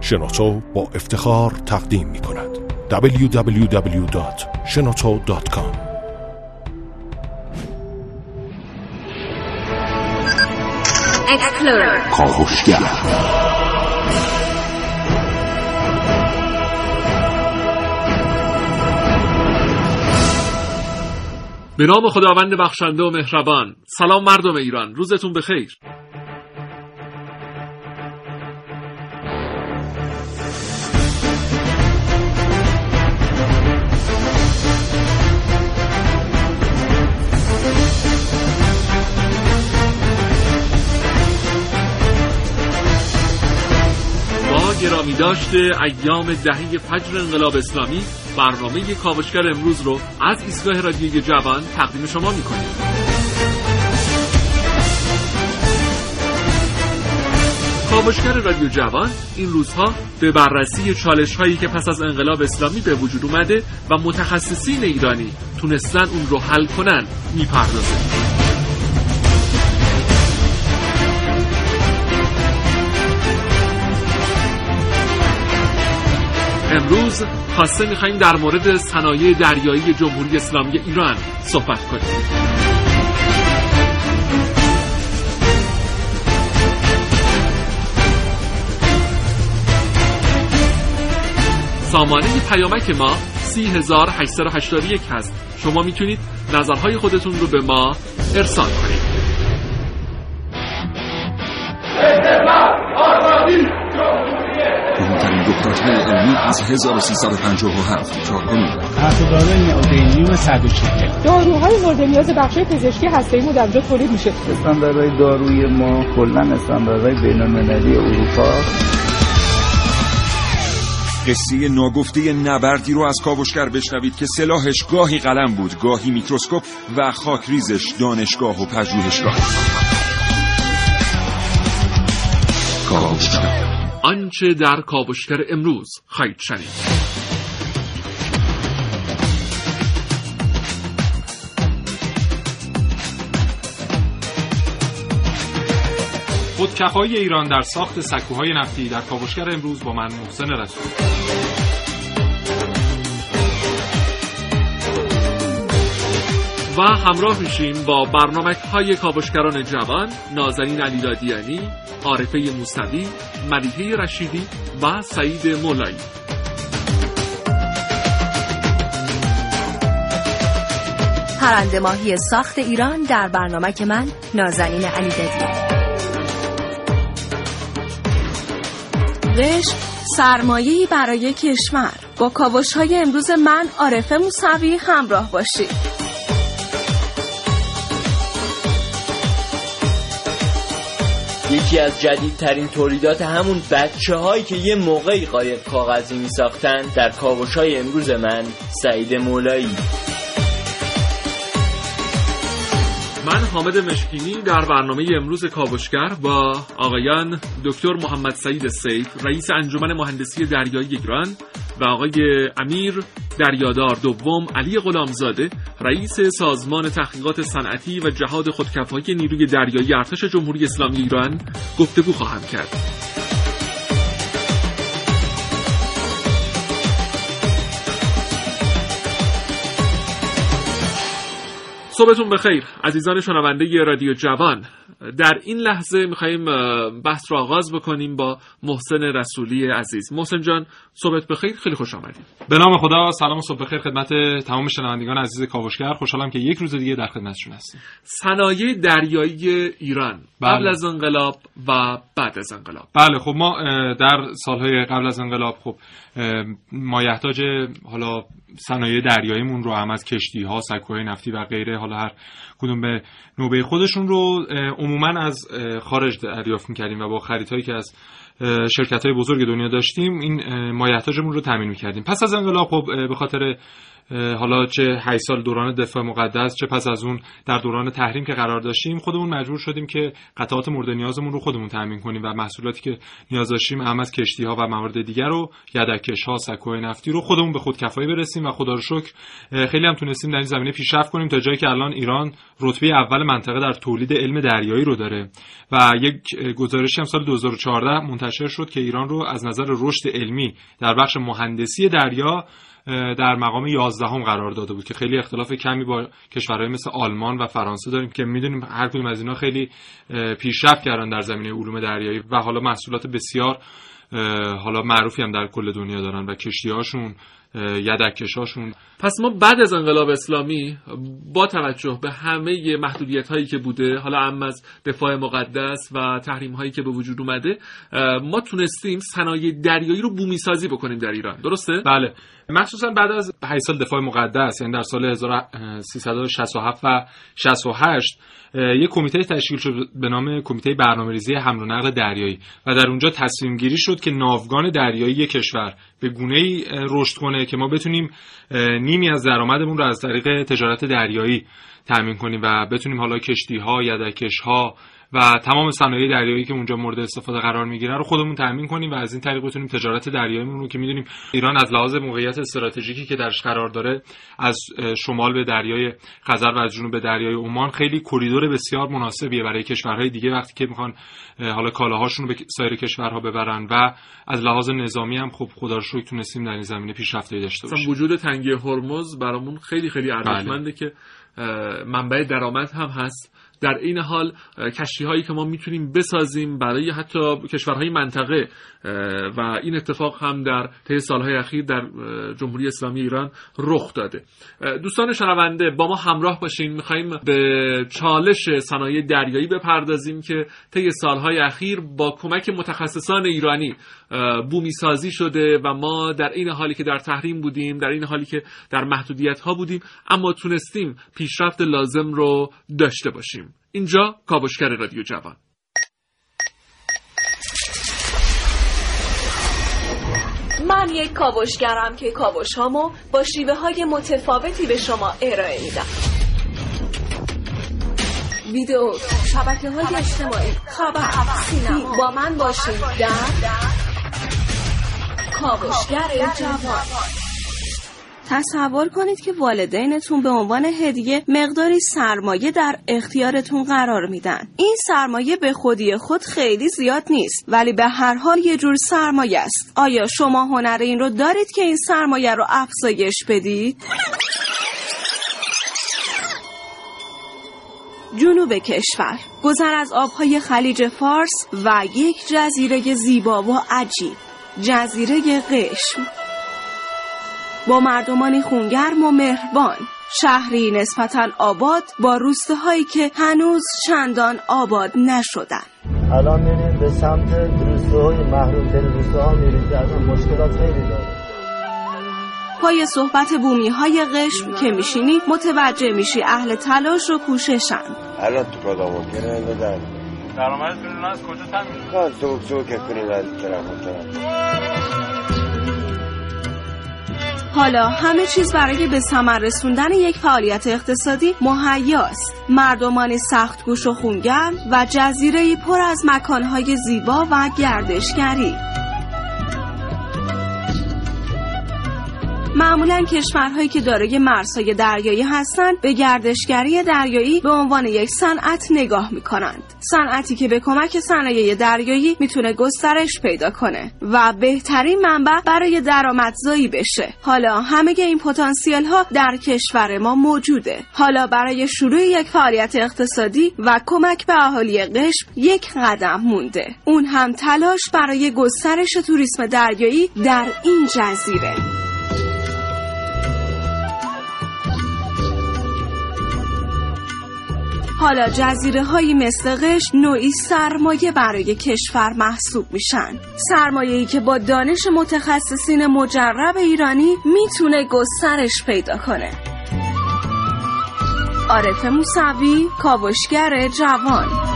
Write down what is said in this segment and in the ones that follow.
شنوتو با افتخار تقدیم می کند. www.shenoto.com کاوشگر به نام خداوند بخشنده و مهربان. سلام مردم ایران. روزتون بخیر. گرامی داشته ایام دهه فجر انقلاب اسلامی برنامه کاوشگر امروز رو از ایستگاه رادیوی جوان تقدیم شما می‌کنیم. کاوشگر رادیو جوان این روزها به بررسی چالش هایی که پس از انقلاب اسلامی به وجود اومده و متخصصین ایرانی تونستن اون رو حل کنن می‌پردازه. امروز خاصه میخواییم در مورد صنایع دریایی جمهوری اسلامی ایران صحبت کنیم. سامانه پیامک ما 3881 هست. شما می‌تونید نظرهای خودتون رو به ما ارسال کنید. رخدادهای علمی از 1357 چاپنی قطعدار نئودینیوم 140 داروهای مورد نیاز بخش پزشکی هسته‌ای ما در اونجا تولید میشه. استانداردهای داروی ما کلا استانداردهای بین‌المللی اروپا. قصه ناگفته نبردی رو از کاوشگر بشنوید که سلاحش گاهی قلم بود گاهی میکروسکوپ و خاکریزش دانشگاه و پژوهشگاه. کاوشگر. آنچه در کاوشگر امروز خواهید شنید. خودکفایی ایران در ساخت سکوهای نفتی در کاوشگر امروز با من محسن رسول. و همراه میشیم با برنامه های کاوشگران جوان نازنین علیدادیانی عارفه موسوی ملیحه رشیدی و سعید مولایی. پرنده ماهی ساخت ایران در برنامه که من نازنین علی رشد سرمایه‌ای برای کشور. با کاوش های امروز من عارفه موسوی همراه باشید. یکی از جدیدترین تولیدات همون بچه هایی که یه موقعی قایق کاغذی می ساختن در کاوش های امروز من سعید مولایی. من حامد مشکینی در برنامه امروز کاوشگر با آقایان دکتر محمد سعید سیف رئیس انجمن مهندسی دریایی ایران و آقای امیر دریادار دوم علی غلامزاده رئیس سازمان تحقیقات صنعتی و جهاد خودکفایی نیروی دریایی ارتش جمهوری اسلامی ایران گفتگو خواهم کرد. صبحتون بخیر. عزیزان شنونده رادیو جوان در این لحظه میخواییم بحث رو آغاز بکنیم با محسن رسولی عزیز. محسن جان صبحت بخیر. خیلی خوش آمدید. به نام خدا سلام و صبح بخیر خدمت تمام شنوندگان عزیز کاوشگر. خوشحالم که یک روز دیگه در خدمتشون هستیم. صنایع دریایی ایران بله. قبل از انقلاب و بعد از انقلاب. بله خب ما در سالهای قبل از انقلاب خب مایحتاج حالا صنایع دریاییمون رو هم از کشتی ها سکوهای نفتی و غیره حالا هر کدوم به نوبه خودشون رو عموما از خارج دریافت می‌کردیم و با خریدهایی که از شرکت های بزرگ دنیا داشتیم این مایحتاجمون رو تامین می‌کردیم. پس از انقلاب خب به خاطر حالا چه 8 سال دوران دفاع مقدس چه پس از اون در دوران تحریم که قرار داشتیم خودمون مجبور شدیم که قطعات مورد نیازمون رو خودمون تامین کنیم و محصولاتی که نیاز داشتیم اهم از کشتی ها و موارد دیگر رو یدکش ها سکوی نفتی رو خودمون به خود کفایی برسیم و خدا رو شکر خیلی هم تونستیم در این زمینه پیشرفت کنیم تا جایی که الان ایران رتبه اول منطقه در تولید علم دریایی رو داره و یک گزارشی هم سال 2014 منتشر شد که ایران رو از نظر رشد علمی در بخش مهندسی دریا در مقام 11 هم قرار داده بود که خیلی اختلاف کمی با کشورهای مثل آلمان و فرانسه داریم که می‌دونیم هر کدوم از اینا خیلی پیشرفت کردن در زمینه علوم دریایی و حالا محصولات بسیار حالا معروفی هم در کل دنیا دارن و کشتی هاشون یدکشاشون پس ما بعد از انقلاب اسلامی با توجه به همه محدودیت هایی که بوده حالا هم از دفاع مقدس و تحریم هایی که به وجود اومده ما تونستیم صنایع دریایی رو بومی سازی بکنیم در ایران. درسته؟ بله. مخصوصا بعد از 8 سال دفاع مقدس یعنی در سال 1367 و 68 یک کمیته تشکیل شد به نام کمیته برنامه‌ریزی حمل و نقل دریایی و در اونجا تصمیم گیری شد که ناوگان دریایی کشور به گونه ای رشد کنه که ما بتونیم نیمی از درآمدمون رو از طریق تجارت دریایی تامین کنیم و بتونیم حالا کشتی ها یدکش و تمام صنایع دریایی که اونجا مورد استفاده قرار می‌گیره رو خودمون تامین کنیم و از این طریق بتونیم تجارت دریاییمون رو که می‌دونیم ایران از لحاظ موقعیت استراتژیکی که درش قرار داره از شمال به دریای خزر و از جنوب به دریای عمان خیلی کریدور بسیار مناسبیه برای کشورهای دیگه وقتی که می‌خوان حالا کالاهاشون رو به سایر کشورها ببرن و از لحاظ نظامی هم خب خدا رو شکر تونستیم در این زمینه پیشرفت داشته باشیم وجود تنگه هرمز برامون خیلی خیلی ارزشمنده بله. که منبع درآمد هم هست در این حال کشتی هایی که ما می‌تونیم بسازیم برای حتی کشورهای منطقه و این اتفاق هم در طی سالهای اخیر در جمهوری اسلامی ایران رخ داده. دوستان شنونده با ما همراه باشین. می‌خوایم به چالش صنایع دریایی بپردازیم که طی سالهای اخیر با کمک متخصصان ایرانی بومی سازی شده و ما در این حالی که در تحریم بودیم در این حالی که در محدودیت ها بودیم اما تونستیم پیشرفت لازم رو داشته باشیم. اینجا کاوشگر رادیو جوان. من یک کاوشگرم که کاوش هامو با شیوه های متفاوتی به شما ارائه میدم. ویدیو شبکه های اجتماعی خبر سینما. با من باشید در کاوشگر جوان. تصور کنید که والدینتون به عنوان هدیه مقداری سرمایه در اختیارتون قرار میدن. این سرمایه به خودی خود خیلی زیاد نیست ولی به هر حال یه جور سرمایه است. آیا شما هنر این رو دارید که این سرمایه رو افزایش بدید؟ جنوب کشور. گذر از آبهای خلیج فارس و یک جزیره زیبا و عجیب. جزیره قشم. با مردمانی خونگرم و مهربان. شهری نسبتا آباد با روسته هایی که هنوز چندان آباد نشدن. الان میریم به سمت روسته های محروم ترین روسته ها میریم که از مشکلات خیلی داره پای صحبت بومی های قشم که میشینی متوجه میشی اهل تلاش و کوششن الان تو کدام ممکنه بدن درآمدتون از کجا تامین کار سوک سوک کنیم از طرف. حالا همه چیز برای به ثمر رسوندن یک فعالیت اقتصادی مهیاست مردمانی سخت گوش و خونگرم و جزیره پر از مکانهای زیبا و گردشگری. معمولا کشورهایی که دارای مرزهای دریایی هستند به گردشگری دریایی به عنوان یک صنعت نگاه می‌کنند. صنعتی که به کمک صنایع دریایی می‌تونه گسترش پیدا کنه و بهترین منبع برای درآمدزایی بشه. حالا همه این پتانسیل ها در کشور ما موجوده. حالا برای شروع یک فعالیت اقتصادی و کمک به اهالی قشم یک قدم مونده. اون هم تلاش برای گسترش توریسم دریایی در این جزیره. حالا جزیره های مثل قش نوعی سرمایه برای کشور محسوب میشن. سرمایه که با دانش متخصصین مجرب ایرانی می‌تونه گسترش پیدا کنه. عارف موسوی کاوشگر جوان.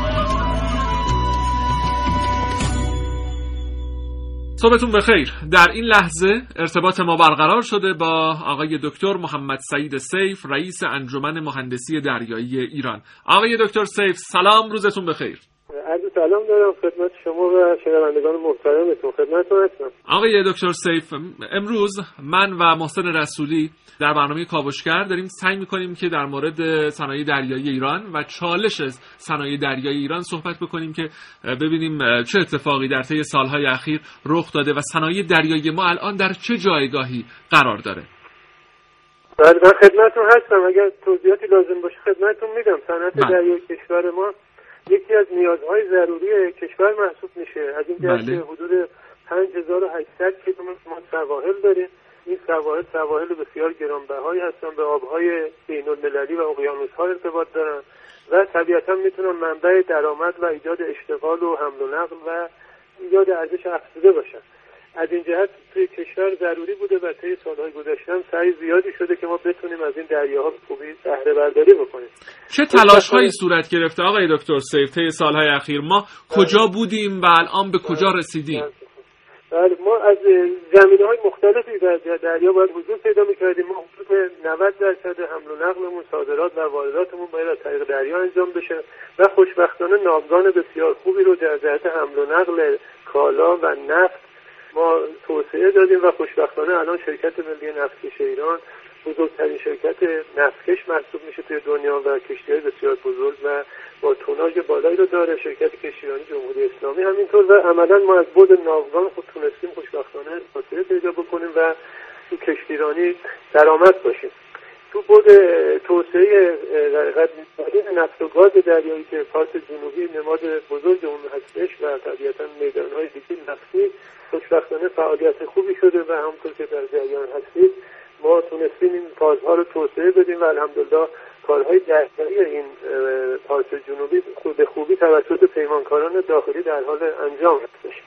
صبحتون بخیر. در این لحظه ارتباط ما برقرار شده با آقای دکتر محمد سعید سیف رئیس انجمن مهندسی دریایی ایران. آقای دکتر سیف سلام روزتون بخیر. عرض سلام دارم خدمت شما و شنوندگان محترمتون. خدمتتون هستم. آقای دکتر سیف امروز من و محسن رسولی در برنامه کاوشگر داریم سعی می‌کنیم که در مورد صنایع دریایی ایران و چالش صنایع دریایی ایران صحبت بکنیم که ببینیم چه اتفاقی در طی سالهای اخیر رخ داده و صنایع دریایی ما الان در چه جایگاهی قرار داره. بله من خدمتتون هستم. اگر توضیحاتی لازم باشه خدمتتون میدم. صنعت بله. دریایی کشور ما یکی از نیازهای ضروری کشور محسوب میشه. از این جهت بله. که حدود 5800 کیلومتر ما سواحل داریم. این سواحل سواحل بسیار گرانبهایی هستن به آبهای بین المللی و اقیانوسها ارتباط دارن و طبیعتا می‌تونن منبع درآمد و ایجاد اشتغال و حمل و نقل و ایجاد ارزش افزوده باشن از این جهت توی کشور ضروری بوده و طی سالهای گذشته هم سعی زیادی شده که ما بتونیم از این دریاها به خوبی بهره برداری بکنیم. چه تلاش هایی صورت گرفته آقای دکتر سیف طی سالهای اخیر؟ ما کجا بودیم و الان به کجا رسیدیم؟ بله ما از زمینه های مختلفی در در دریا باید حضور پیدا می‌کردیم. ما حدود 90 درصد حمل و نقلمون صادرات و وارداتمون باید از طریق دریا انجام بشه و خوشبختانه ناوگان بسیار خوبی رو در جهت حمل و نقل کالا و نفت ما توسعه دادیم و خوشبختانه الان شرکت ملی نفتکش ایران بزرگترین شرکت نفتکش محسوب میشه توی دنیا و کشتی بسیار بزرگ و با توناژ بالایی رو داره. شرکت کشتیرانی جمهوری اسلامی همینطور و عملا ما از بود ناوگان خود تونستیم خوشبختانه توسعه پیدا بکنیم و تو کشتیرانی درآمد باشیم. تو بود توسعه در حقیقت نفت و گاز دریایی که پارس جنوبی نماد بزرگ اون هستش و طبیعتا میدانهای دیگه نفتی خوشبختانه فعالیت خوبی شده و همونطور که در جریان هستید ما تونستیم این پارسها رو توسعه بدیم و الحمدلله کارهای دریایی این پارس جنوبی به خوبی توسط پیمانکاران داخلی در حال انجام هستش.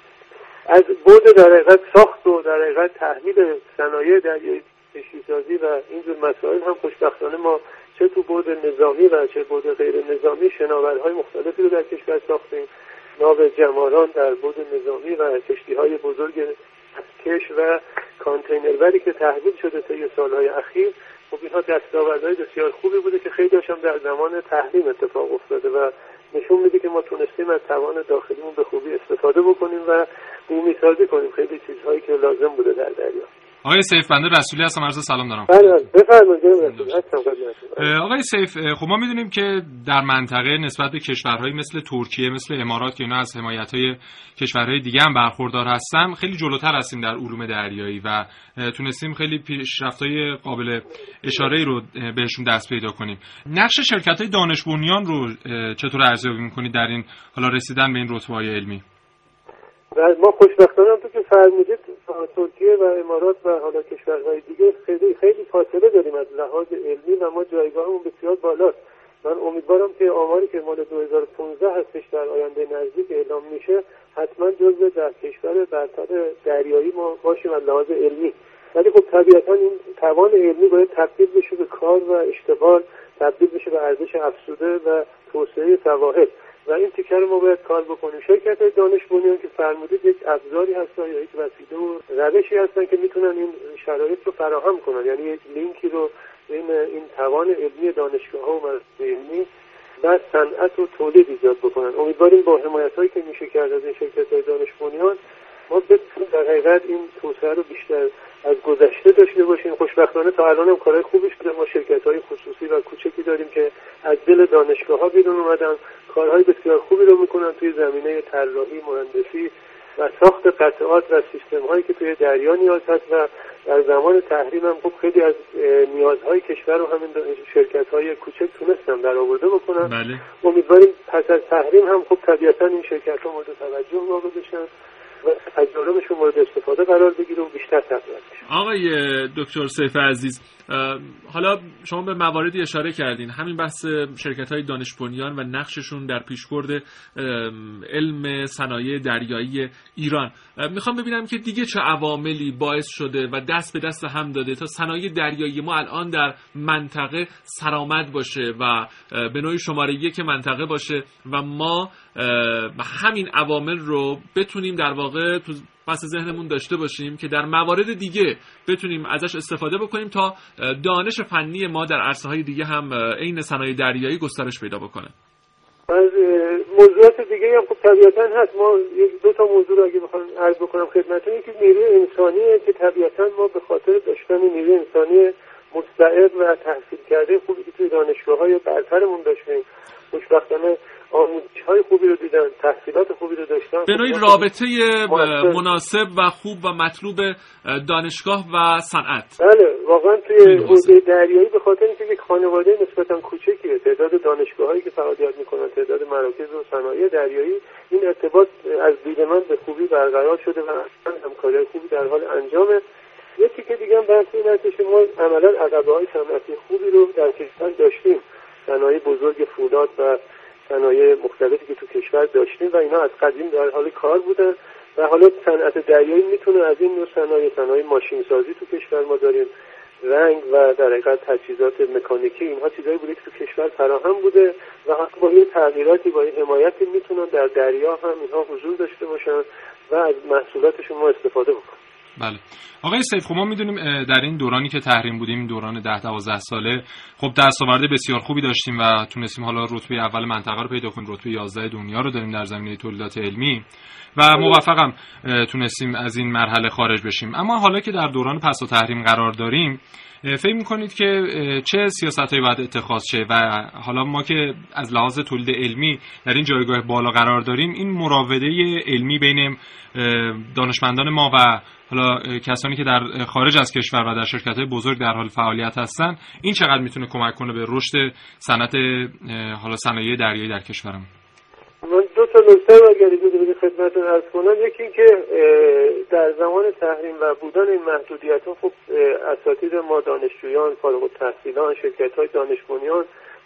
از بود در حقیقت ساخت و در حقیقت تحمیل صنایع دریایی کشتیسازی و اینجور مسائل هم خوشبختانه ما چه تو بود نظامی و چه بود غیر نظامی شناورهای مختلفی رو در کشور ساختیم. ناو جماران در بود نظامی و کشتی های بزرگ کش و کانتینربری که تحویل شده طی سالهای اخیر خب اینها دستاوردهای بسیار خوبی بوده که خیلی هم در زمان تحریم اتفاق افتاده و نشون میده که ما تونستیم از توان داخلیمون به خوبی استفاده بکنیم و بومی سازی کنیم. خیلی چیزهایی که لازم بوده در دریا. آقای سیف بنده رسولی هستم عرض سلام دارم. بله بفرمایید هستم خدمتتون آقای سیف خب ما می‌دونیم که در منطقه نسبت به کشورهایی مثل ترکیه مثل امارات که اینا از حمایت های کشورهای دیگه هم برخوردار هستن خیلی جلوتر هستیم در علوم دریایی و تونستیم خیلی پیشرفت‌های قابل اشاره رو بهشون دست پیدا کنیم. نقش شرکت های دانش بنیان رو چطور ارزیابی می‌کنید در این حالا رسیدن به این رتبه های علمی؟ ما خوشبختانه تو که فرمودید ترکیه و امارات و حالا کشورهای دیگه خیلی خیلی فاصله داریم از لحاظ علمی و ما جایگاهمون بسیار بالاست. من امیدوارم که آماری که مال 2015 هستش در آینده نزدیک اعلام میشه حتما جزو در کشور برتر دریایی ما باشیم از لحاظ علمی. ولی خب طبیعتا این توان علمی باید تبدیل بشه به کار و اشتغال تبدیل بشه به ارزش افزوده و توسعه سواحل و این تیکه رو ما باید کار بکنیم. شرکت دانش بنیان که فرمودید یک ابزاری هستن یا یک وسیله و روشی هستن که می‌تونن این شرایط رو فراهم کنن. یعنی یک لینکی رو بین این توان علمی دانشگاه ها و علمی و صنعت و تولید ایجاد بکنن. امیدواریم با حمایت هایی که میشه کرد از این شرکت های دانش بنیان ما بتونیم در حقیقت این توسعه رو بیشتر از گذشته داشته باشیم. خوشبختانه تا الان هم کارهای خوبی شده ما شرکت های خصوصی و کوچکی داریم که از دل دانشگاه ها بیرون اومدن. کارهای بسیار خوبی رو می‌کنن توی زمینه طراحی مهندسی و ساخت قطعات و سیستم هایی که توی دریا نیاز هست و در زمان تحریم هم خب خیلی از نیازهای کشور رو همین شرکت های کوچک تونستن در آورده بکنن. بله. امیدواریم پس از تحریم هم خب طبیعتا این شرکت ها مورد توجه واقع بشن. تجاربشون مورد استفاده قرار بگیره و بیشتر تقویت آقای دکتر سیف عزیز حالا شما به مواردی اشاره کردین. همین بحث شرکت های دانش و نقششون در پیشبرد علم صنایع دریایی ایران. می‌خوام ببینم که دیگه چه عواملی باعث شده و دست به دست هم داده تا صنایع دریایی ما الان در منطقه سرآمد باشه و به نوعی شماره یک منطقه باشه و ما همین عوامل رو بتونیم در واقع پس ذهنمون داشته باشیم که در موارد دیگه بتونیم ازش استفاده بکنیم تا دانش فنی ما در عرصه های دیگه هم عین صنایع دریایی گسترش پیدا بکنه. از موضوعات دیگه هم خب طبیعتا هست. ما یک دو تا موضوع رو اگه بخوام عرض بکنم خدمتتون یکی نیروی انسانیه که طبیعتا ما به خاطر داشتن نیروی انسانی مستعد و تحصیل کرده خوبی که توی دانشگاه های برترمون داشتیم خوشبختانه آموزش های خوبی رو دیدن تحصیلات خوبی رو داشتن. به نوعی رابطه مناسب و خوب و مطلوب دانشگاه و صنعت. بله واقعا توی حوزه دریایی به خاطر اینکه یک خانواده نسبتا کوچکیه تعداد دانشگاه هایی که فعالیت می‌کنن تعداد مراکز و صنایع دریایی این ارتباط از دید من به خوبی برقرار شده و همکاری خوبی در حال انجامه یکی که دیگه هم بحث این هستش ما عملا عقبه های صنعتی خوبی رو در کشور داشتیم. صنایع بزرگ فولاد و صنایع مختلفی که تو کشور داشتیم و اینا از قدیم در حال کار بودن و حالا صنعت دریایی می‌تونه از این نوع صنایع صنایع ماشین سازی تو کشور ما داریم. رنگ و در حقیقت تجهیزات مکانیکی اینها چیزایی بوده که تو کشور فراهم بوده و با یه تغییراتی با یه حمایتی می‌تونن در دریا هم اینها حضور داشته باشن و از محصولاتشون ما استفاده بکنن. بله. آقای سیف خب ما می‌دونیم در این دورانی که تحریم بودیم این دوران ده 12 ساله خب دستاورد بسیار خوبی داشتیم و تونستیم حالا رتبه اول منطقه رو پیدا کنیم. رتبه 11 دنیا رو داریم در زمینه تولیدات علمی و موفقم تونستیم از این مرحله خارج بشیم. اما حالا که در دوران پس و تحریم قرار داریم فکر می‌کنید که چه سیاست هایی باید اتخاذ شه؟ و حالا ما که از لحاظ تولید علمی در این جایگاه بالا قرار داریم این مراوده علمی بین دانشمندان ما و حالا کسانی که در خارج از کشور و در شرکت های بزرگ در حال فعالیت هستن این چقدر می‌تونه کمک کنه به رشد صنعت حالا صنایع دریایی در کشورمون؟ من دو تا نکته رو اگر اجازه خدمتتون عرض کنم. یکی اینکه در زمان تحریم و بودن این محدودیت ها خب اساتید ما دانشجویان فارغ التحصیلان شرکت های دانش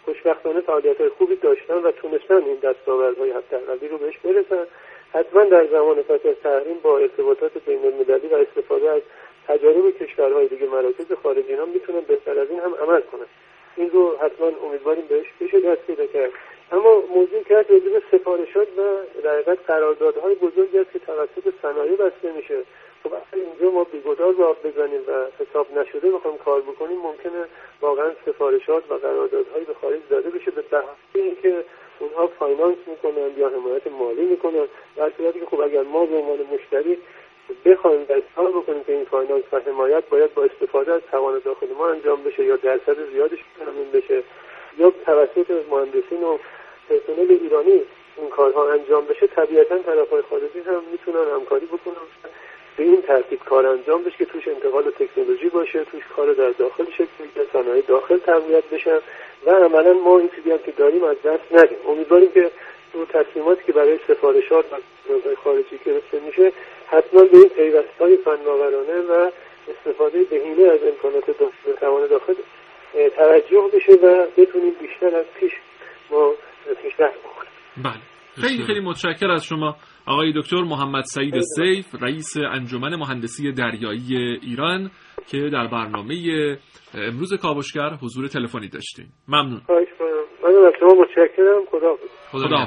خوشبختانه فعالیت های خوبی داشتن و تونستن این دستاوردهای حداقلی رو بهش برسن. حتما در زمان پس از تحریم با ارتباطات بین المللی و استفاده از تجارب کشورهای دیگه مراکز خارجی هم می‌تونن بهتر از این هم عمل کنن. این رو حتما امیدواریم بهش بشه دست پیدا کرد. اما موضوع که راجع به سفارشات و در قراردادهای بزرگی است که توسط صنایع بسته میشه. خب اینجا ما بیگدار راه بزنیم و حساب نشده بخوایم کار بکنیم ممکنه واقعا سفارشات و قراردادهایی به خارج داده بشه. به بهانه اینکه اونها فاینانس می‌کنن یا حمایت مالی می‌کنن. در صورتی که خب اگر ما به عنوان مشتری بخوایم اصرار بکنیم که این فاینانس و حمایت باید با استفاده از توان داخل ما انجام بشه یا درصد زیادش تامین بشه یا توسط مهندسین و پرسنل ایرانی این کارها انجام بشه طبیعتا طرفهای خارجی هم می‌تونن همکاری بکنن. به این ترتیب کار انجام بشه که توش انتقال تکنولوژی باشه توش کار در داخل شکل بگیره صنایع داخل تقویت بشن و عملا ما این چیزی که داریم از دست ندیم. امیدواریم که اون تصمیماتی که برای سفارشات و خارجی گرفته میشه حتما به این پیوست های فناورانه و استفاده بهینه از امکانات داخل توان داخل توجه بشه و بتونیم بیشتر از پیش بله. خیلی خیلی متشکر از شما. آقای دکتر محمد سعید سیف رئیس انجمن مهندسی دریایی ایران که در برنامه امروز کاوشگر حضور تلفنی داشتیم. ممنون. من از شما متشکرم. خدا خدا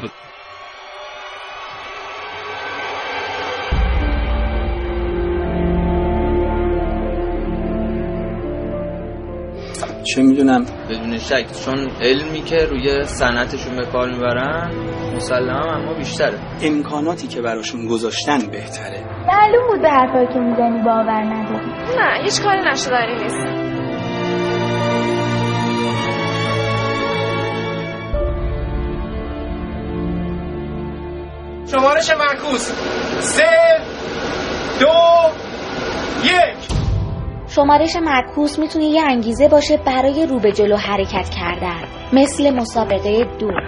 چه می‌دونم. بدون شک. چون علمی که روی صنعتشون به کار می‌برن مسلما اما بیشتره. امکاناتی که براشون گذاشتن بهتره. معلوم بود به حرفایی که می‌زنی باور نداری. نه هیچ کاری نشدنی نیست. شمارش معکوس. سه دو یک. شمارش معکوس می‌تونه یه انگیزه باشه برای رو به جلو حرکت کردن. مثل مسابقه دور.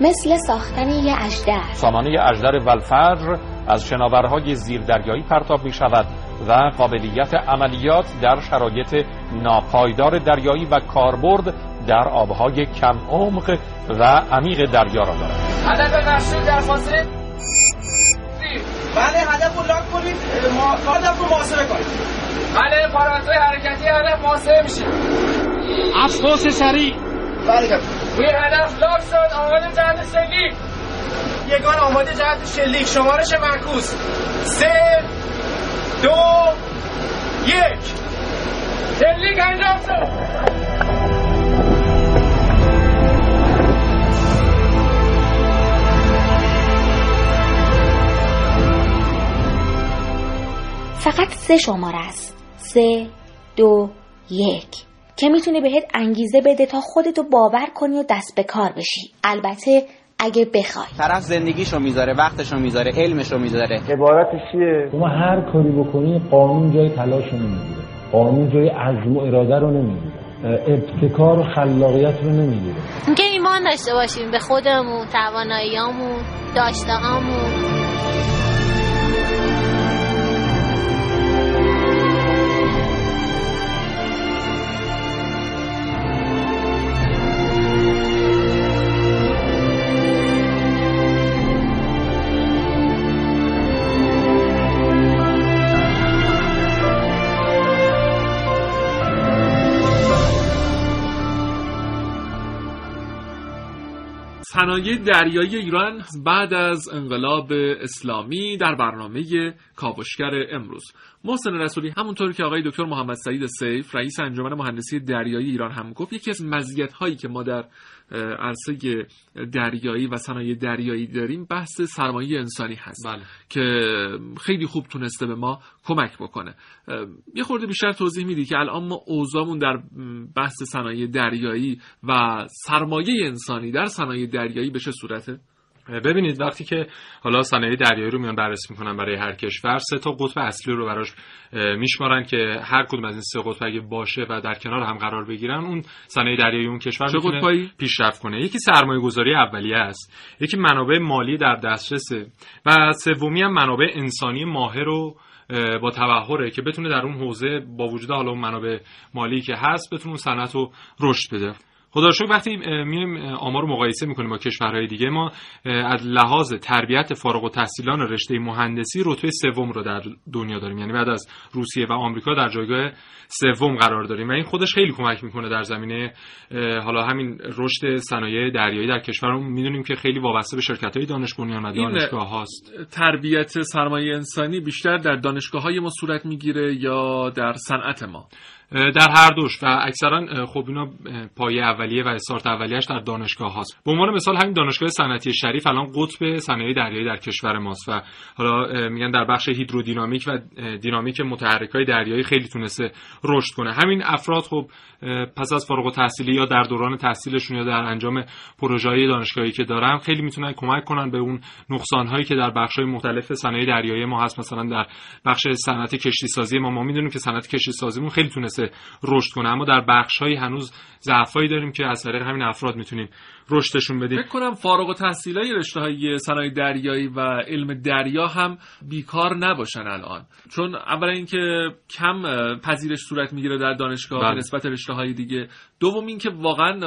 مثل ساختن یه اجدر سامانه اجدر ولفجر از شناورهای زیردریایی پرتاب می شود و قابلیت عملیات در شرایط ناپایدار دریایی و کاربرد در آبهای کم عمق و عمیق دریا را دارد. هدف در فاصله بله هدف رو لاک کنید ما... هدف رو محاسبه کنید. بله پارامترهای حرکتی هدف محاسبه میشه. افسوس سریع. بله روی هدف لاک شد آماده جهت سگی یگان آماده جهت شلیک شمارش معکوس. سه دو یک. شلیک انجام شد. فقط سه شماره است. سه دو یک. که می‌تونه بهت انگیزه بده تا خودتو باور کنی و دست به کار بشی. البته اگه بخوای. طرف زندگیشو می‌ذاره وقتشو می‌ذاره علمشو می‌ذاره. عبارتش چیه؟ شما هر کاری بکنی قانون جای تلاش رو نمی‌گیره. قانون جای عزم و اراده رو نمی‌گیره. ابتکار و خلاقیت رو نمی‌گیره. اینکه ایمان داشته باشیم به خودمون تواناییامون داشتههامون. صنایع دریایی ایران بعد از انقلاب اسلامی در برنامه کاوشگر امروز. محسن رسولی همونطور که آقای دکتر محمد سعید سیف رئیس انجمن مهندسی دریایی ایران هم گفت یکی از مزیت هایی که ما در عرصه دریایی و صنایع دریایی داریم بحث سرمایه انسانی هست بله. که خیلی خوب تونسته به ما کمک بکنه یه خورده بیشتر توضیح میدی که الان ما اوضاعمون در بحث صنایع دریایی و سرمایه انسانی در صنایع دریایی به چه صورته ببینید وقتی که حالا صنایع دریایی رو میان بررسی می‌کنن برای هر کشور سه تا قطب اصلی رو براش میشمارن که هر کدوم از این سه قطب اگه باشه و در کنار هم قرار بگیرن اون صنایع دریایی اون کشور می‌تونه پیشرفت کنه. یکی سرمایه گذاری اولیه است. یکی منابع مالی در دسترسه و سومی هم منابع انسانی ماهر رو با تبحره که بتونه در اون حوزه با وجود حالا اون منابع مالی که هست بتونه اون صنعت رو رشد بده. خدا شکر وقتی میایم آمار رو مقایسه می‌کنیم با کشورهای دیگه ما از لحاظ تربیت فارغ التحصیلان رشته مهندسی رتبه سوم رو در دنیا داریم. یعنی بعد از روسیه و آمریکا در جایگاه سوم قرار داریم. و این خودش خیلی کمک می‌کنه در زمینه حالا همین رشد صنایع دریایی در کشورمون. می‌دونیم که خیلی وابسته به شرکت های دانش بنیان و دانشگاه هاست. تربیت سرمایه انسانی بیشتر در دانشگاه های ما صورت می‌گیره یا در صنعت ما؟ در هر دوش و اکثرا خب اینا پایه اولیه و استارت اولیه‌اش در دانشگاه هاست. به عنوان مثال همین دانشگاه صنعتی شریف الان قطب صنایع دریایی در کشور ماست و حالا میگن در بخش هیدرودینامیک و دینامیک متحرکای دریایی خیلی تونسته رشد کنه. همین افراد خب پس از فارغ التحصیلی یا در دوران تحصیلشون یا در انجام پروژه‌های دانشگاهی که دارن خیلی می‌تونن کمک کنن به اون نقصان‌هایی که در بخش‌های مختلف صنایع دریایی ما هست. مثلا در بخش صنعت کشتی سازی ما ما می‌دونیم که صنعت کشتی سازیمون خیلی تونسته رشد کنه. اما در بخش‌هایی هنوز ضعفایی داریم که از طریق همین افراد می‌تونیم رشدشون بدیم. فکر کنم فارغ التحصیلای رشته‌های صنایع دریایی و علم دریا هم بیکار نباشن الان. چون اولا اینکه کم پذیرش صورت می‌گیره در دانشگاه به نسبت رشته‌های دیگه. دوم اینکه واقعا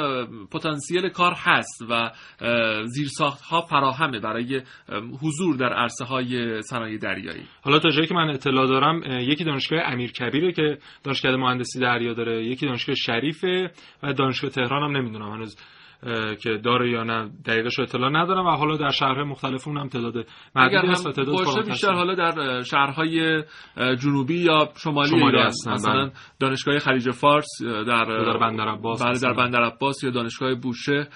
پتانسیل کار هست و زیرساخت‌ها فراهمه برای حضور در عرصه های صنایع دریایی. حالا تا جایی که من اطلاع دارم یکی دانشگاه امیرکبیره که دانشکده مهندسی دریا داره یکی دانشگاه شریفه و دانشگاه تهران هم نمی‌دونم هنوز. که داره یا نه دقیقش اطلاع ندارم و حالا در شهرهای مختلف اون هم تعداد محدودی هست و تعداد باشه بیشتر حالا در شهرهای جنوبی یا شمالی, شمالی ایران هستن مثلا بله. دانشگاه خلیج فارس در در بندر عباس بله در بندر عباس یا دانشگاه بوشه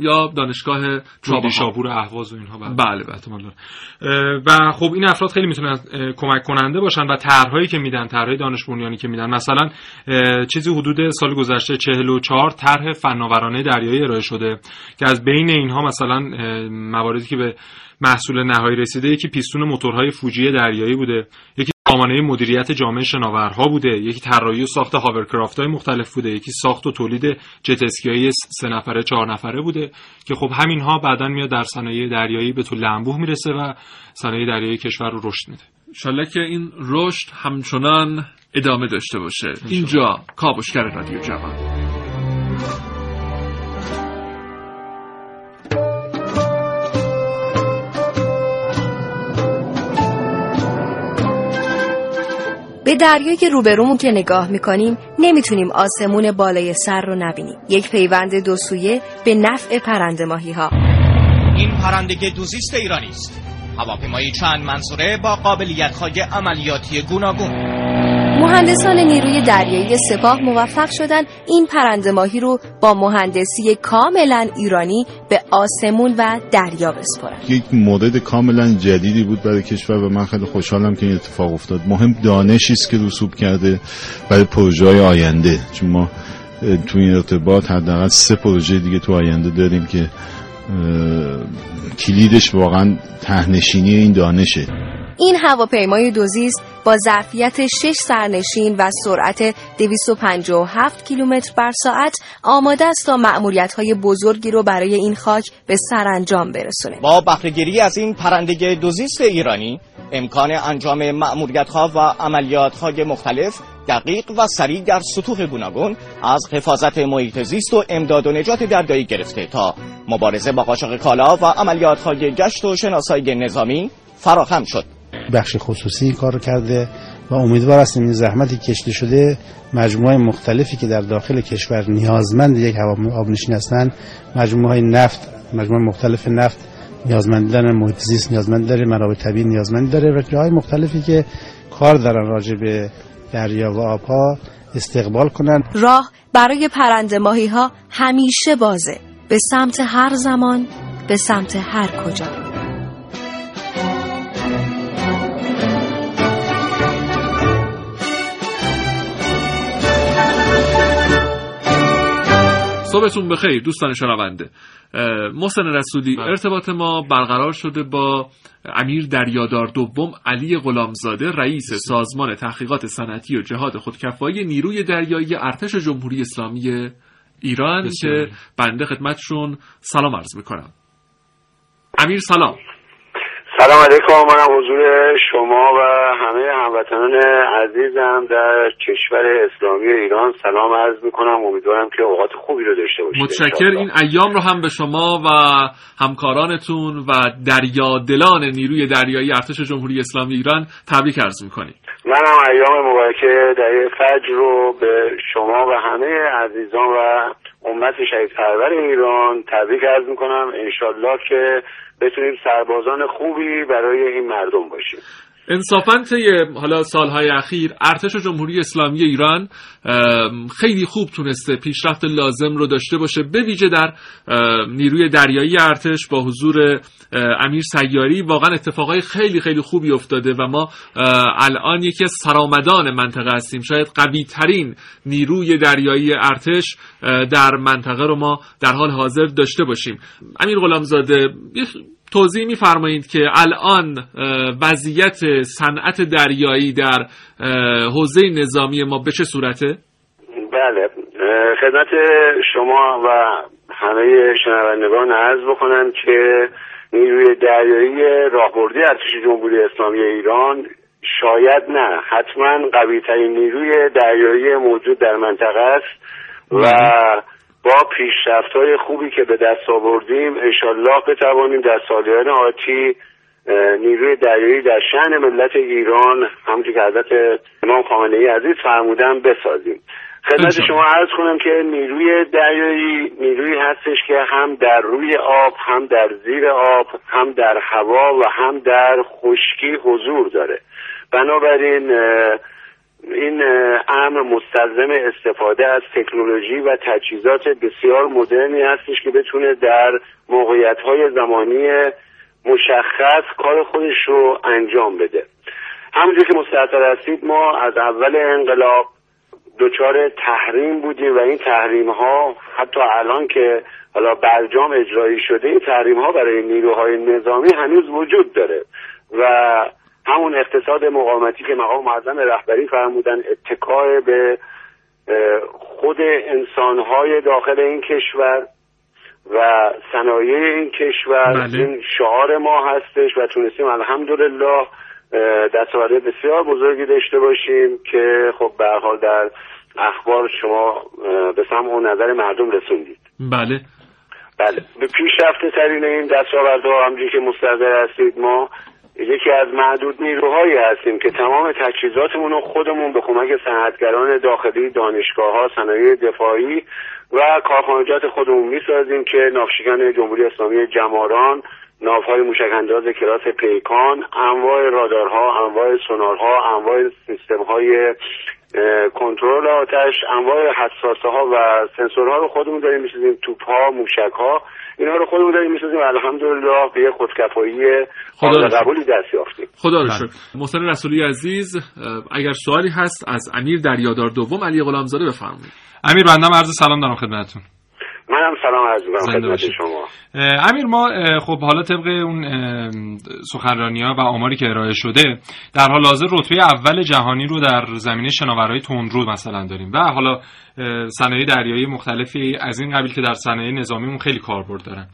یا دانشگاه شابور اهواز و اینها بله. بله و خب این افراد خیلی می‌تونن کمک کننده باشن و طرحهایی که میدن طرحهای دانش بنیانی که میدن. مثلا چیزی حدود سال گذشته 44 طرح فناورانه دریایی ارائه شده که از بین اینها مثلا مواردی که به محصول نهایی رسیده یکی پیستون موتورهای فوجی دریایی بوده یکی سامانه مدیریت جامعه شناورها بوده یکی طراحی و ساخت هاورکرافت های مختلف بوده یکی ساخت و تولید جت اسکی سه نفره چهار نفره بوده که خب همینها بعدا میاد در صنایع دریایی به طول انبوه می‌رسه و صنایع دریایی کشور رو رشد میده. انشالله که این رشد همچنان ادامه داشته باشه. اینجا کاوشگر رادیو جوان. به دریای روبرومون که نگاه می‌کنیم نمی‌تونیم آسمون بالای سر رو نبینیم. یک پیوند دو سویه به نفع پرنده ماهی ها این پرندگی دوزیست ایرانی است. هواپیمایی چند منظوره با قابلیت های عملیاتی گوناگون. مهندسان نیروی دریایی سپاه موفق شدند این پرنده ماهی رو با مهندسی کاملا ایرانی به آسمون و دریا بسپرند. یک مورد کاملا جدیدی بود برای کشور و من خیلی خوشحالم که این اتفاق افتاد. مهم دانشی است که رسوب کرده برای پروژه های آینده. چون ما تو این ارتباط حداقل سه پروژه دیگه تو آینده داریم که کلیدش واقعا تهنشینی این دانشه. این هواپیمای دوزیست با ظرفیت 6 سرنشین و سرعت 257 کیلومتر بر ساعت آماده است تا های بزرگی رو برای این خاک به سرانجام برسونه. با بهرهگیری از این پرندگی دوزیست ایرانی امکان انجام ها و های مختلف دقیق و سریع در سطوح گوناگون از حفاظت محیط زیست و امداد و نجات دریایی گرفته تا مبارزه با قاچاق کالا و های گشت و شناسایی نظامی فراهم شد. بخش خصوصی کار کرده و امیدوار هستیم این زحمتی کشته شده مجموعه مختلفی که در داخل کشور نیازمند یک آبنشین هستند مجموعه نفت مجموعه مختلف نفت نیازمند دارن محیط زیست نیازمند داره منابع طبیعی نیازمند داره و جاهای مختلفی که کار دارن راجع به دریا و آبها استقبال کنند راه برای پرنده ماهی ها همیشه بازه. به سمت هر زمان به سمت هر کجا. صبحتون بخیر دوستان شنونده. محسن رسولی بله. ارتباط ما برقرار شده با امیر دریادار دوم علی غلامزاده رئیس سازمان تحقیقات صنعتی و جهاد خودکفایی نیروی دریایی ارتش جمهوری اسلامی ایران که بنده خدمتشون سلام عرض می‌کنم. امیر سلام. سلام علیکم. منم حضور شما و همه هموطنان عزیزم در کشور اسلامی ایران. سلام عرض می‌کنم. امیدوارم که اوقات خوبی رو داشته باشید متشکر. این ایام رو هم به شما و همکارانتون و دریادلان نیروی دریایی ارتش جمهوری اسلامی ایران تبریک عرض می‌کنیم. منم ایام مبارکه در فجر رو به شما و همه عزیزان و امت شهید پرور ایران تبریک عرض می‌کنم. انشالله که بتونیم سربازان خوبی برای این مردم باشیم. انصافا طی حالا سالهای اخیر ارتش جمهوری اسلامی ایران خیلی خوب تونسته پیشرفت لازم رو داشته باشه به ویژه در نیروی دریایی ارتش با حضور امیر سیاری. واقعا اتفاقای خیلی خیلی خوبی افتاده و ما الان یکی از سرآمدان منطقه هستیم. شاید قوی ترین نیروی دریایی ارتش در منطقه رو ما در حال حاضر داشته باشیم. امیر غلامزاده توضیح میفرمایید که الان وضعیت صنعت دریایی در حوزه نظامی ما به چه صورته؟ بله خدمت شما و همه شنوندگان عرض بکنم که نیروی دریایی راهبردی ارتش جمهوری اسلامی ایران شاید نه حتما قوی ترین نیروی دریایی موجود در منطقه است و با پیشرفت های خوبی که به دست آوردیم انشالله بتوانیم در سالیان آتی نیروی دریایی در شهن ملت ایران همونطور که حضرت امام خامنه ای عزیز فرمودن بسازیم. خدمت شما عرض کنم که نیروی دریایی نیروی هستش که هم در روی آب هم در زیر آب هم در هوا و هم در خشکی حضور داره. بنابراین این امر مستلزم استفاده از تکنولوژی و تجهیزات بسیار مدرنی هستش که بتونه در موقعیت های زمانی مشخص کار خودش رو انجام بده. همونجور که مستحضر هستید ما از اول انقلاب دچار تحریم بودیم و این تحریم ها حتی الان که حالا برجام اجرایی شده این تحریم ها برای نیروهای نظامی هنوز وجود داره و همون اقتصاد مقاومتی که مقام معظم رهبری فرمودن اتکای به خود انسانهای داخل این کشور و صنایع این کشور. بله. این شعار ما هستش و تونستیم الحمدلله دستاورد بسیار بزرگی داشته باشیم که خب به حال در اخبار شما به سمع و نظر مردم رسوندید. بله. بله. به پیشرفته ترین این دستاوردها همجوری که مستقر هستید ما یکی از معدود نیروهایی هستیم که تمام تجهیزاتمون رو خودمون به کمک صنعتگران داخلی دانشگاه ها صنایع دفاعی و کارخانجات خودمون می‌سازیم که ناوشگان جمهوری اسلامی جماران ناوهای موشک انداز کلاس پیکان انواع رادارها انواع سونارها انواع سیستم های کنترل آتش انواع حساسه ها و سنسورها رو خودمون داریم می‌سازیم توپ ها موشک ها اینها رو خودمون داریم می‌سازیم. و الحمدلله به یه خودکفایی قابل قبولی دست یافتیم. خدا رو شکر محسن رسولی عزیز اگر سوالی هست از امیر دریادار دوم علی غلامزاده بفرمایید. امیر بندم عرض سلام دارم خدمتتون. منم سلام عرض می‌کنم خدمت شما. امیر ما خب حالا طبق اون سخنرانی ها و آماری که ارائه شده در حال حاضر رتبه اول جهانی رو در زمینه شناورهای تندرو مثلا داریم. و حالا صنایع دریایی مختلفی از این قبیل که در صنایع نظامیمون خیلی کاربرد دارن.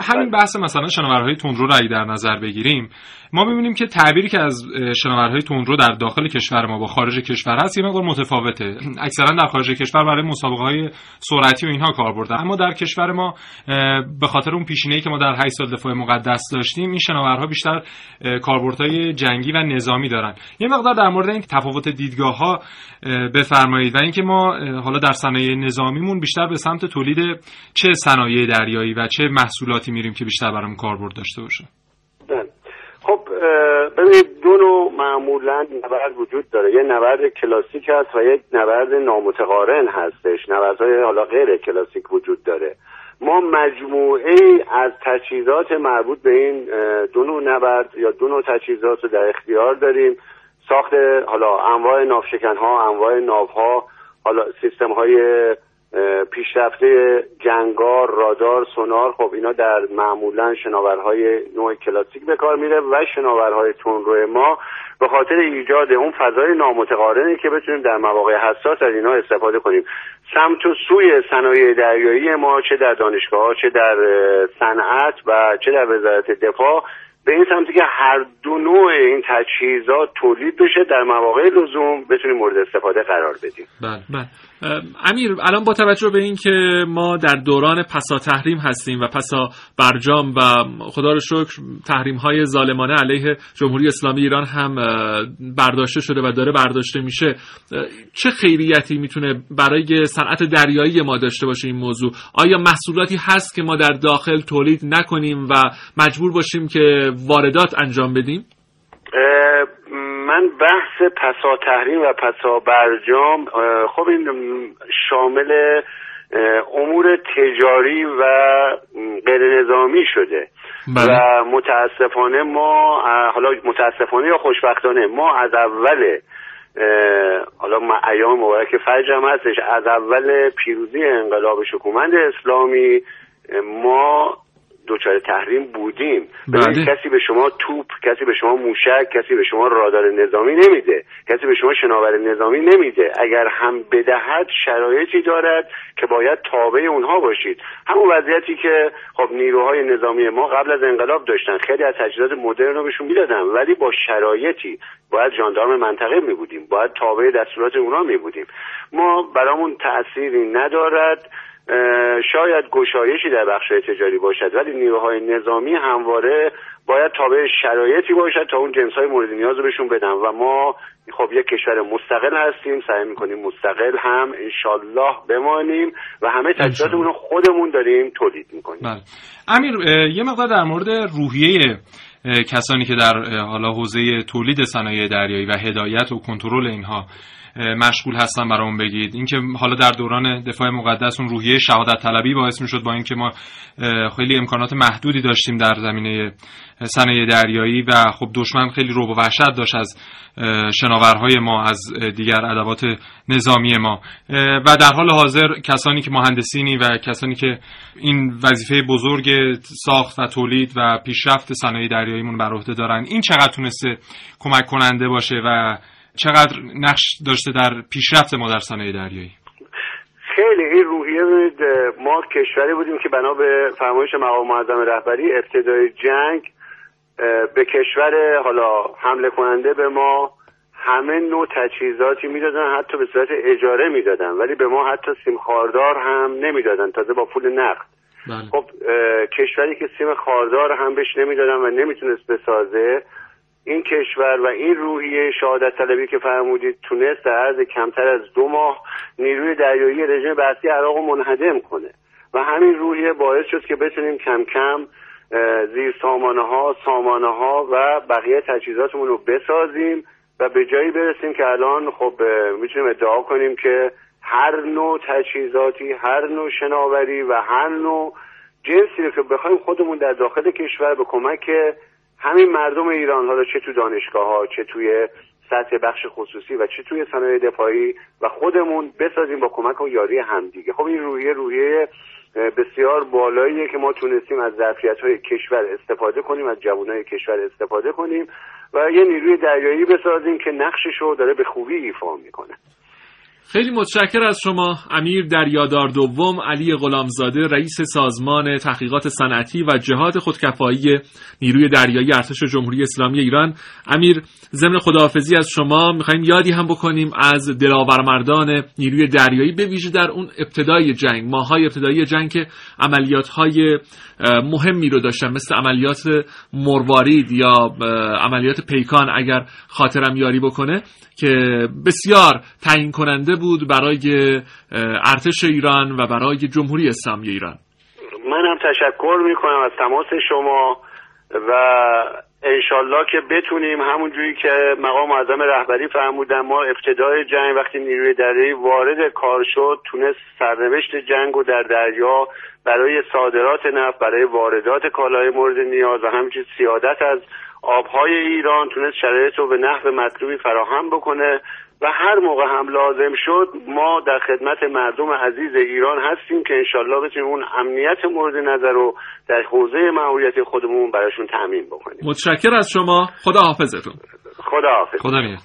همین بحث مثلا شناورهای تندرو رو در نظر بگیریم ما می‌بینیم که تعبیری که از شناورهای تندرو در داخل کشور ما با خارج کشور هست یه مقدار متفاوته. اکثرا در خارج کشور برای مسابقه های سرعتی و اینها کار بردن. اما در کشور ما به خاطر اون پیشینه‌ای که ما در 8 سال دفاع مقدس داشتیم این شناورها بیشتر کاربردهای جنگی و نظامی دارن. یه مقدار در مورد این تفاوت دیدگاه ها بفرمایید و اینکه ما حالا در صنایع نظامیمون بیشتر به سمت تولید چه صنایع دریایی و چه محصولاتی میریم که بیشتر برام کاربرد داشته باشه؟ خب ببینید دو نوع معمولا نبرد وجود داره. یه نبرد کلاسیک هست و یک نبرد نامتقارن هستش. نبردهای حالا غیر کلاسیک وجود داره. ما مجموعه از تجهیزات مربوط به این دو نوع نبرد یا دو نوع تجهیزات رو در اختیار داریم. ساخت حالا انواع نافشکن ها انواع ناوها حالا سیستم های پیشرفته جنگار رادار سونار خب اینا در معمولا شناورهای نوع کلاسیک به کار میره و شناورهای تونرو ما به خاطر ایجاد اون فضای نامتقارنی که بتونیم در مواقع حساس از اینا استفاده کنیم. سمت و سوی صنایع دریایی ما چه در دانشگاه چه در صنعت و چه در وزارت دفاع به این سمتی که هر دو نوع این تجهیزات تولید بشه در مواقع لزوم بتونیم مورد استفاده قرار بدیم. بله بله. امیر الان با توجه به اینکه ما در دوران پسا تحریم هستیم و پسا برجام و خدا رو شکر تحریم های ظالمانه علیه جمهوری اسلامی ایران هم برداشته شده و داره برداشته میشه چه خیریتی می‌تونه برای صنعت دریایی ما داشته باشه این موضوع؟ آیا محصولاتی هست که ما در داخل تولید نکنیم و مجبور باشیم که واردات انجام بدیم؟ من بحث پسا تحریم و پسا برجام خب این شامل امور تجاری و غیر نظامی شده بله. و متاسفانه ما حالا متاسفانه یا خوشبختانه ما از اول حالا ایام مبارک فجر هم هستش از اول پیروزی انقلاب شکومند اسلامی ما دوچار تحریم بودیم. بله. کسی به شما توپ کسی به شما موشک کسی به شما رادار نظامی نمیده. کسی به شما شناور نظامی نمیده. اگر هم بدهد شرایطی دارد که باید تابع اونها باشید. همون وضعیتی که خب نیروهای نظامی ما قبل از انقلاب داشتن. خیلی از تجهیزات مدرن رو بهشون می‌دادن. ولی با شرایطی باید جاندارم منطقه می بودیم باید تابع دستورات اونا می بودیم ما برامون تأثیری ندارد. شاید گشایشی در بخش تجاری باشد ولی نیروهای نظامی همواره باید تابع شرایطی باشد تا اون جنس های مورد نیاز رو بهشون بدن. و ما خب یک کشور مستقل هستیم سعی می‌کنیم مستقل هم انشالله بمانیم و همه تجهیزاتمون رو خودمون داریم تولید می‌کنیم. بله. امیر یه مقدار در مورد روحیه کسانی که در حالا حوزه تولید صنایع دریایی و هدایت و کنترل اینها مشغول هستن برامون بگید. اینکه حالا در دوران دفاع مقدس اون روحیه شهادت طلبی باعث می‌شد با اینکه ما خیلی امکانات محدودی داشتیم در زمینه صنایع دریایی و خب دشمن خیلی روب و وحشت داشت از شناورهای ما از دیگر ادوات نظامی ما. و در حال حاضر کسانی که مهندسینی و کسانی که این وظیفه بزرگ ساخت و تولید و پیشرفت صنایع دریاییمون بر عهده دارن این چقدر تونسته کمک کننده باشه و چقدر نقش داشته در پیشرفت ما در صنایع دریایی خیلی این روحیه ما کشوری بودیم که بنا به فرمایش مقام معظم رهبری ابتدای جنگ به کشور حالا حمله کننده به ما همه نوع تجهیزاتی می‌دادن حتی به صورت اجاره می‌دادن ولی به ما حتی سیم خاردار هم نمی‌دادن تازه با پول نقد بله. خب کشوری که سیم خاردار هم بهش نمی‌دادن و نمی‌تونست بسازه این کشور و این روحیه شهادت طلبی که فرمودید تونست در عرض کمتر از دو ماه نیروی دریایی رژیم بحثی عراق رو منهدم کنه و همین روحیه باعث شد که بتونیم کم کم زیر سامانه ها سامانه ها و بقیه تجهیزاتمون رو بسازیم و به جایی برسیم که الان خب می‌تونیم ادعا کنیم که هر نوع تجهیزاتی هر نوع شناوری و هر نوع جنسی رو که بخوایم خودمون در داخل کشور به کمک همین مردم ایران حالا چه تو دانشگاه ها چه توی سطح بخش خصوصی و چه توی صنایع دفاعی و خودمون بسازیم با کمک و یاری همدیگه خب این روحیه روحیه بسیار بالاییه که ما تونستیم از ظرفیت های کشور استفاده کنیم از جوانای کشور استفاده کنیم و یه نیروی دریایی بسازیم که نقشش رو داره به خوبی ایفا می‌کنه. خیلی متشکر از شما امیر دریادار دوم علی غلامزاده رئیس سازمان تحقیقات صنعتی و جهاد خودکفایی نیروی دریایی ارتش جمهوری اسلامی ایران. امیر ضمن خداحافظی از شما می‌خوایم یادی هم بکنیم از دلاورمردان نیروی دریایی به ویژه در اون ابتدای جنگ ماهای ابتدایی جنگ که عملیات های مهمی رو داشتن مثل عملیات مروارید یا عملیات پیکان اگر خاطرم یاری بکنه که بسیار تعیین کننده بود برای ارتش ایران و برای جمهوری اسلامی ایران. من هم تشکر می‌کنم از تماس شما و انشالله که بتونیم همونجوری که مقام معظم رهبری فرمودن ما ابتدای جنگ وقتی نیروی دریایی وارد کار شد تونست سرنوشت جنگ و در دریا برای صادرات نفت برای واردات کالای مورد نیاز و همچنین سیادت از آبهای ایران تونست شرایط رو به نحو مطلوبی فراهم بکنه. و هر موقع هم لازم شد ما در خدمت مردم عزیز ایران هستیم که انشالله بتونیم اون امنیت مورد نظر رو در حوزه معمولیت خودمون براشون تأمین بکنیم. متشکر از شما. خدا حافظتون خدا حافظ خدا میاد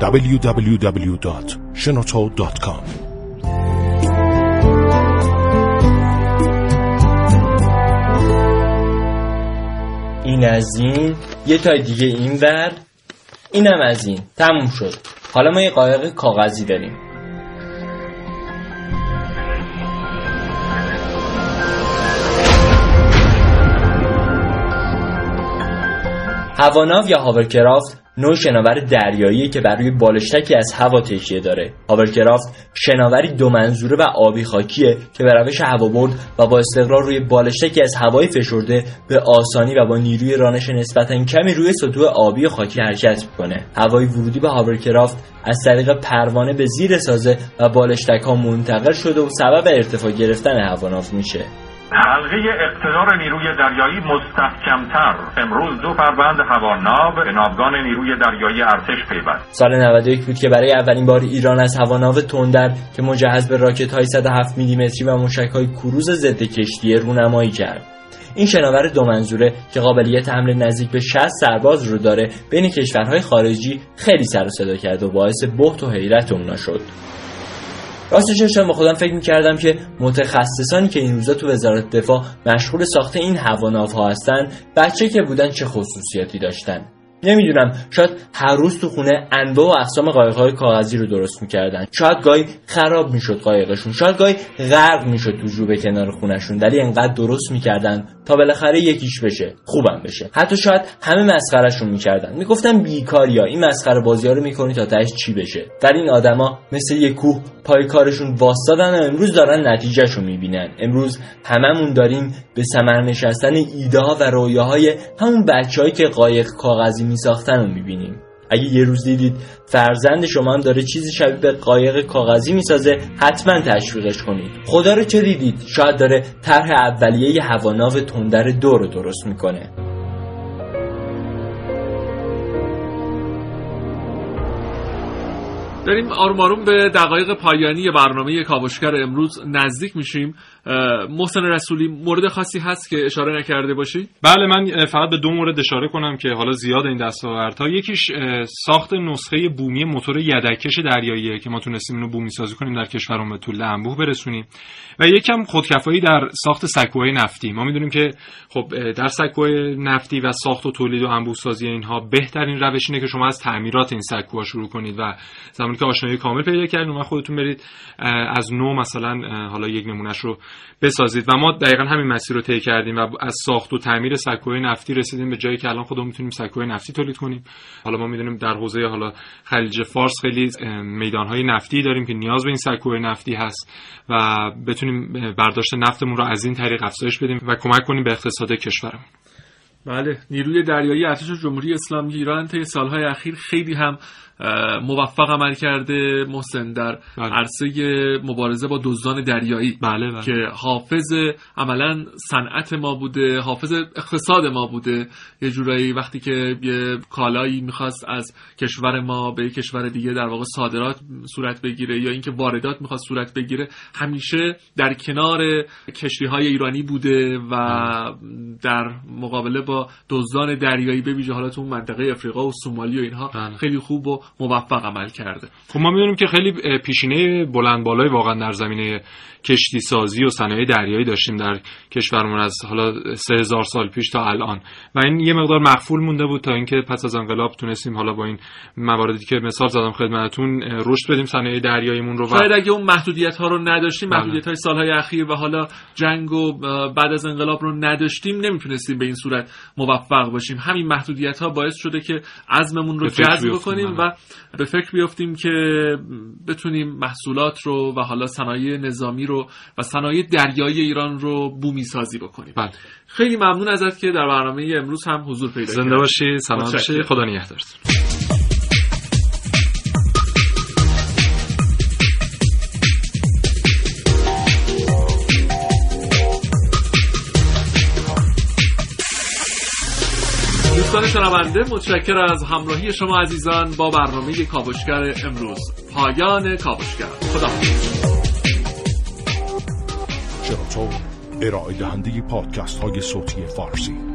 www.shenoto.com این از این. یه تا دیگه این ور. اینم از این. تموم شد. حالا ما یه قایق کاغذی داریم. هواناو یا هاورکرافت؟ نوع شناور دریایی که بر روی بالشتکی از هوا تکیه داره. هاورکرافت شناوری دو منظوره و آبی خاکیه که به روش هوابرد و با استقرار روی بالشتکی از هوای فشرده به آسانی و با نیروی رانش نسبتا کمی روی سطوح آبی و خاکی حرکت می‌کنه. هوای ورودی به هاورکرافت از طریق پروانه به زیر سازه و بالشتک ها منتقل شده و سبب ارتفاع گرفتن هواناو میشه. حلقه اقتدار نیروی دریایی مستحکمتر. امروز دو فروند هواناو به ناوگان نیروی دریایی ارتش پیوست سال 91 بود که برای اولین بار ایران از هواناو تندر که مجهز به راکت های 107 میلیمتری و موشک های کروز ضد کشتی رونمایی کرد. این شناور دو منظوره که قابلیت حمل نزدیک به 60 سرباز رو داره بین کشورهای خارجی خیلی سر و صدا کرد و باعث بهت و حیرت اونا شد. راستش داشتم با خودم فکر می‌کردم که متخصصانی که این روزا تو وزارت دفاع مشغول ساخت این هواناوها هستن بچه که بودن چه خصوصیاتی داشتن. نمی‌دونم. شاید هر روز تو خونه انواع و اقسام قایق‌های کاغذی رو درست می‌کردن. شاید گاهی خراب می‌شد قایقشون. شاید گاهی غرق می‌شد تو جوب کنار خونشون ولی انقدر درست می‌کردن تا بالاخره یکیش بشه. خوبم بشه. حتی شاید همه مسخرهشون می‌کردن. می‌گفتن بیکاریا این مسخره بازی ها رو می‌کنی تا تهش چی بشه. ولی این آدما مثل یه کوه پای کارشون واستادن و امروز دارن نتیجهشو می‌بینن. امروز هممون داریم به ثمر نشستن ایده ها و رویاهای همون بچههایی که قایق کاغذی میساختن رو می‌بینیم. اگه یه روز دیدید فرزند شما هم داره چیزی شبیه به قایق کاغذی می‌سازه حتما تشویقش کنید. خدا رو چه دیدید؟ شاید داره طرح اولیه هواناو تندر دو رو درست می‌کنه. داریم آروم آروم به دقایق پایانی برنامه کاوشگر امروز نزدیک میشیم. محسن رسولی مورد خاصی هست که اشاره نکرده باشی؟ بله من فقط به دو مورد اشاره کنم که حالا زیاد این دستاوردها. یکیش ساخت نسخه بومی موتور یدکش دریاییه که ما تونستیم اینو بومی سازی کنیم در کشورمون به طول انبوه برسونیم. و یکم خودکفایی در ساخت سکوهای نفتی. ما می‌دونیم که خب در سکوهای نفتی و ساخت و تولید و انبوه سازی اینها بهترین روش اینه که شما از تعمیرات این سکوها شروع کنید و زمانی که آشنایی کامل پیدا کردید و خودتون برید از نو مثلا حالا یک نمونهش رو بسازید. و ما دقیقا همین مسیر رو طی کردیم و از ساخت و تعمیر سکوی نفتی رسیدیم به جایی که الان خودمون می‌تونیم سکوی نفتی تولید کنیم. حالا ما می‌دونیم در حوزه حالا خلیج فارس خیلی میدانهای نفتی داریم که نیاز به این سکوی نفتی هست و بتونیم برداشت نفتمون رو از این طریق افزایش بدیم و کمک کنیم به اقتصاد کشورمون. بله نیروی دریایی ارتش جمهوری اسلامی ایران طی سالهای اخیر خیلی هم موفق عمل کرده محسن در بله. عرصه مبارزه با دزدان دریایی بله بله. که حافظ عملا صنعت ما بوده حافظ اقتصاد ما بوده یه جورایی وقتی که یه کالایی می‌خواست از کشور ما به کشور دیگه در واقع صادرات صورت بگیره یا اینکه واردات می‌خواست صورت بگیره همیشه در کنار کشتی های ایرانی بوده و در مقابله با دزدان دریایی به ویژه حالا تو منطقه افریقا و سومالی و اینها بله. خیلی خوب و موفق عمل کرده. خب ما می‌دونیم که خیلی پیشینه بلند بالای واقعا در زمینه کشتی سازی و صنایع دریایی داشتیم در کشورمون از حالا سه هزار سال پیش تا الان. و این یه مقدار مخفول مونده بود تا اینکه پس از انقلاب تونستیم حالا با این مواردی که مثال زدم خدمتتون رشد بدیم صنایع دریاییمون رو و شاید اگه اون محدودیت ها رو نداشتیم بله. محدودیت های سالهای اخیر و حالا جنگ و بعد از انقلاب رو نداشتیم نمی‌تونستیم به این صورت موفق باشیم. همین محدودیت ها باعث شده که عزممون رو جذب بکنیم و به فکر بیافتیم که بتونیم محصولات رو و حالا صنایع نظامی رو و صنایع دریایی ایران رو بومی سازی بکنیم. بله. خیلی ممنون ازت که در برنامه امروز هم حضور پیدا زنده باشی. سلام. باشی خدا نگهدارتون. دوستان شنونده متشکر از همراهی شما عزیزان با برنامه کاوشگر امروز. پایان کاوشگر. خدا چرا ارائه دهنده پادکست های صوتی فارسی.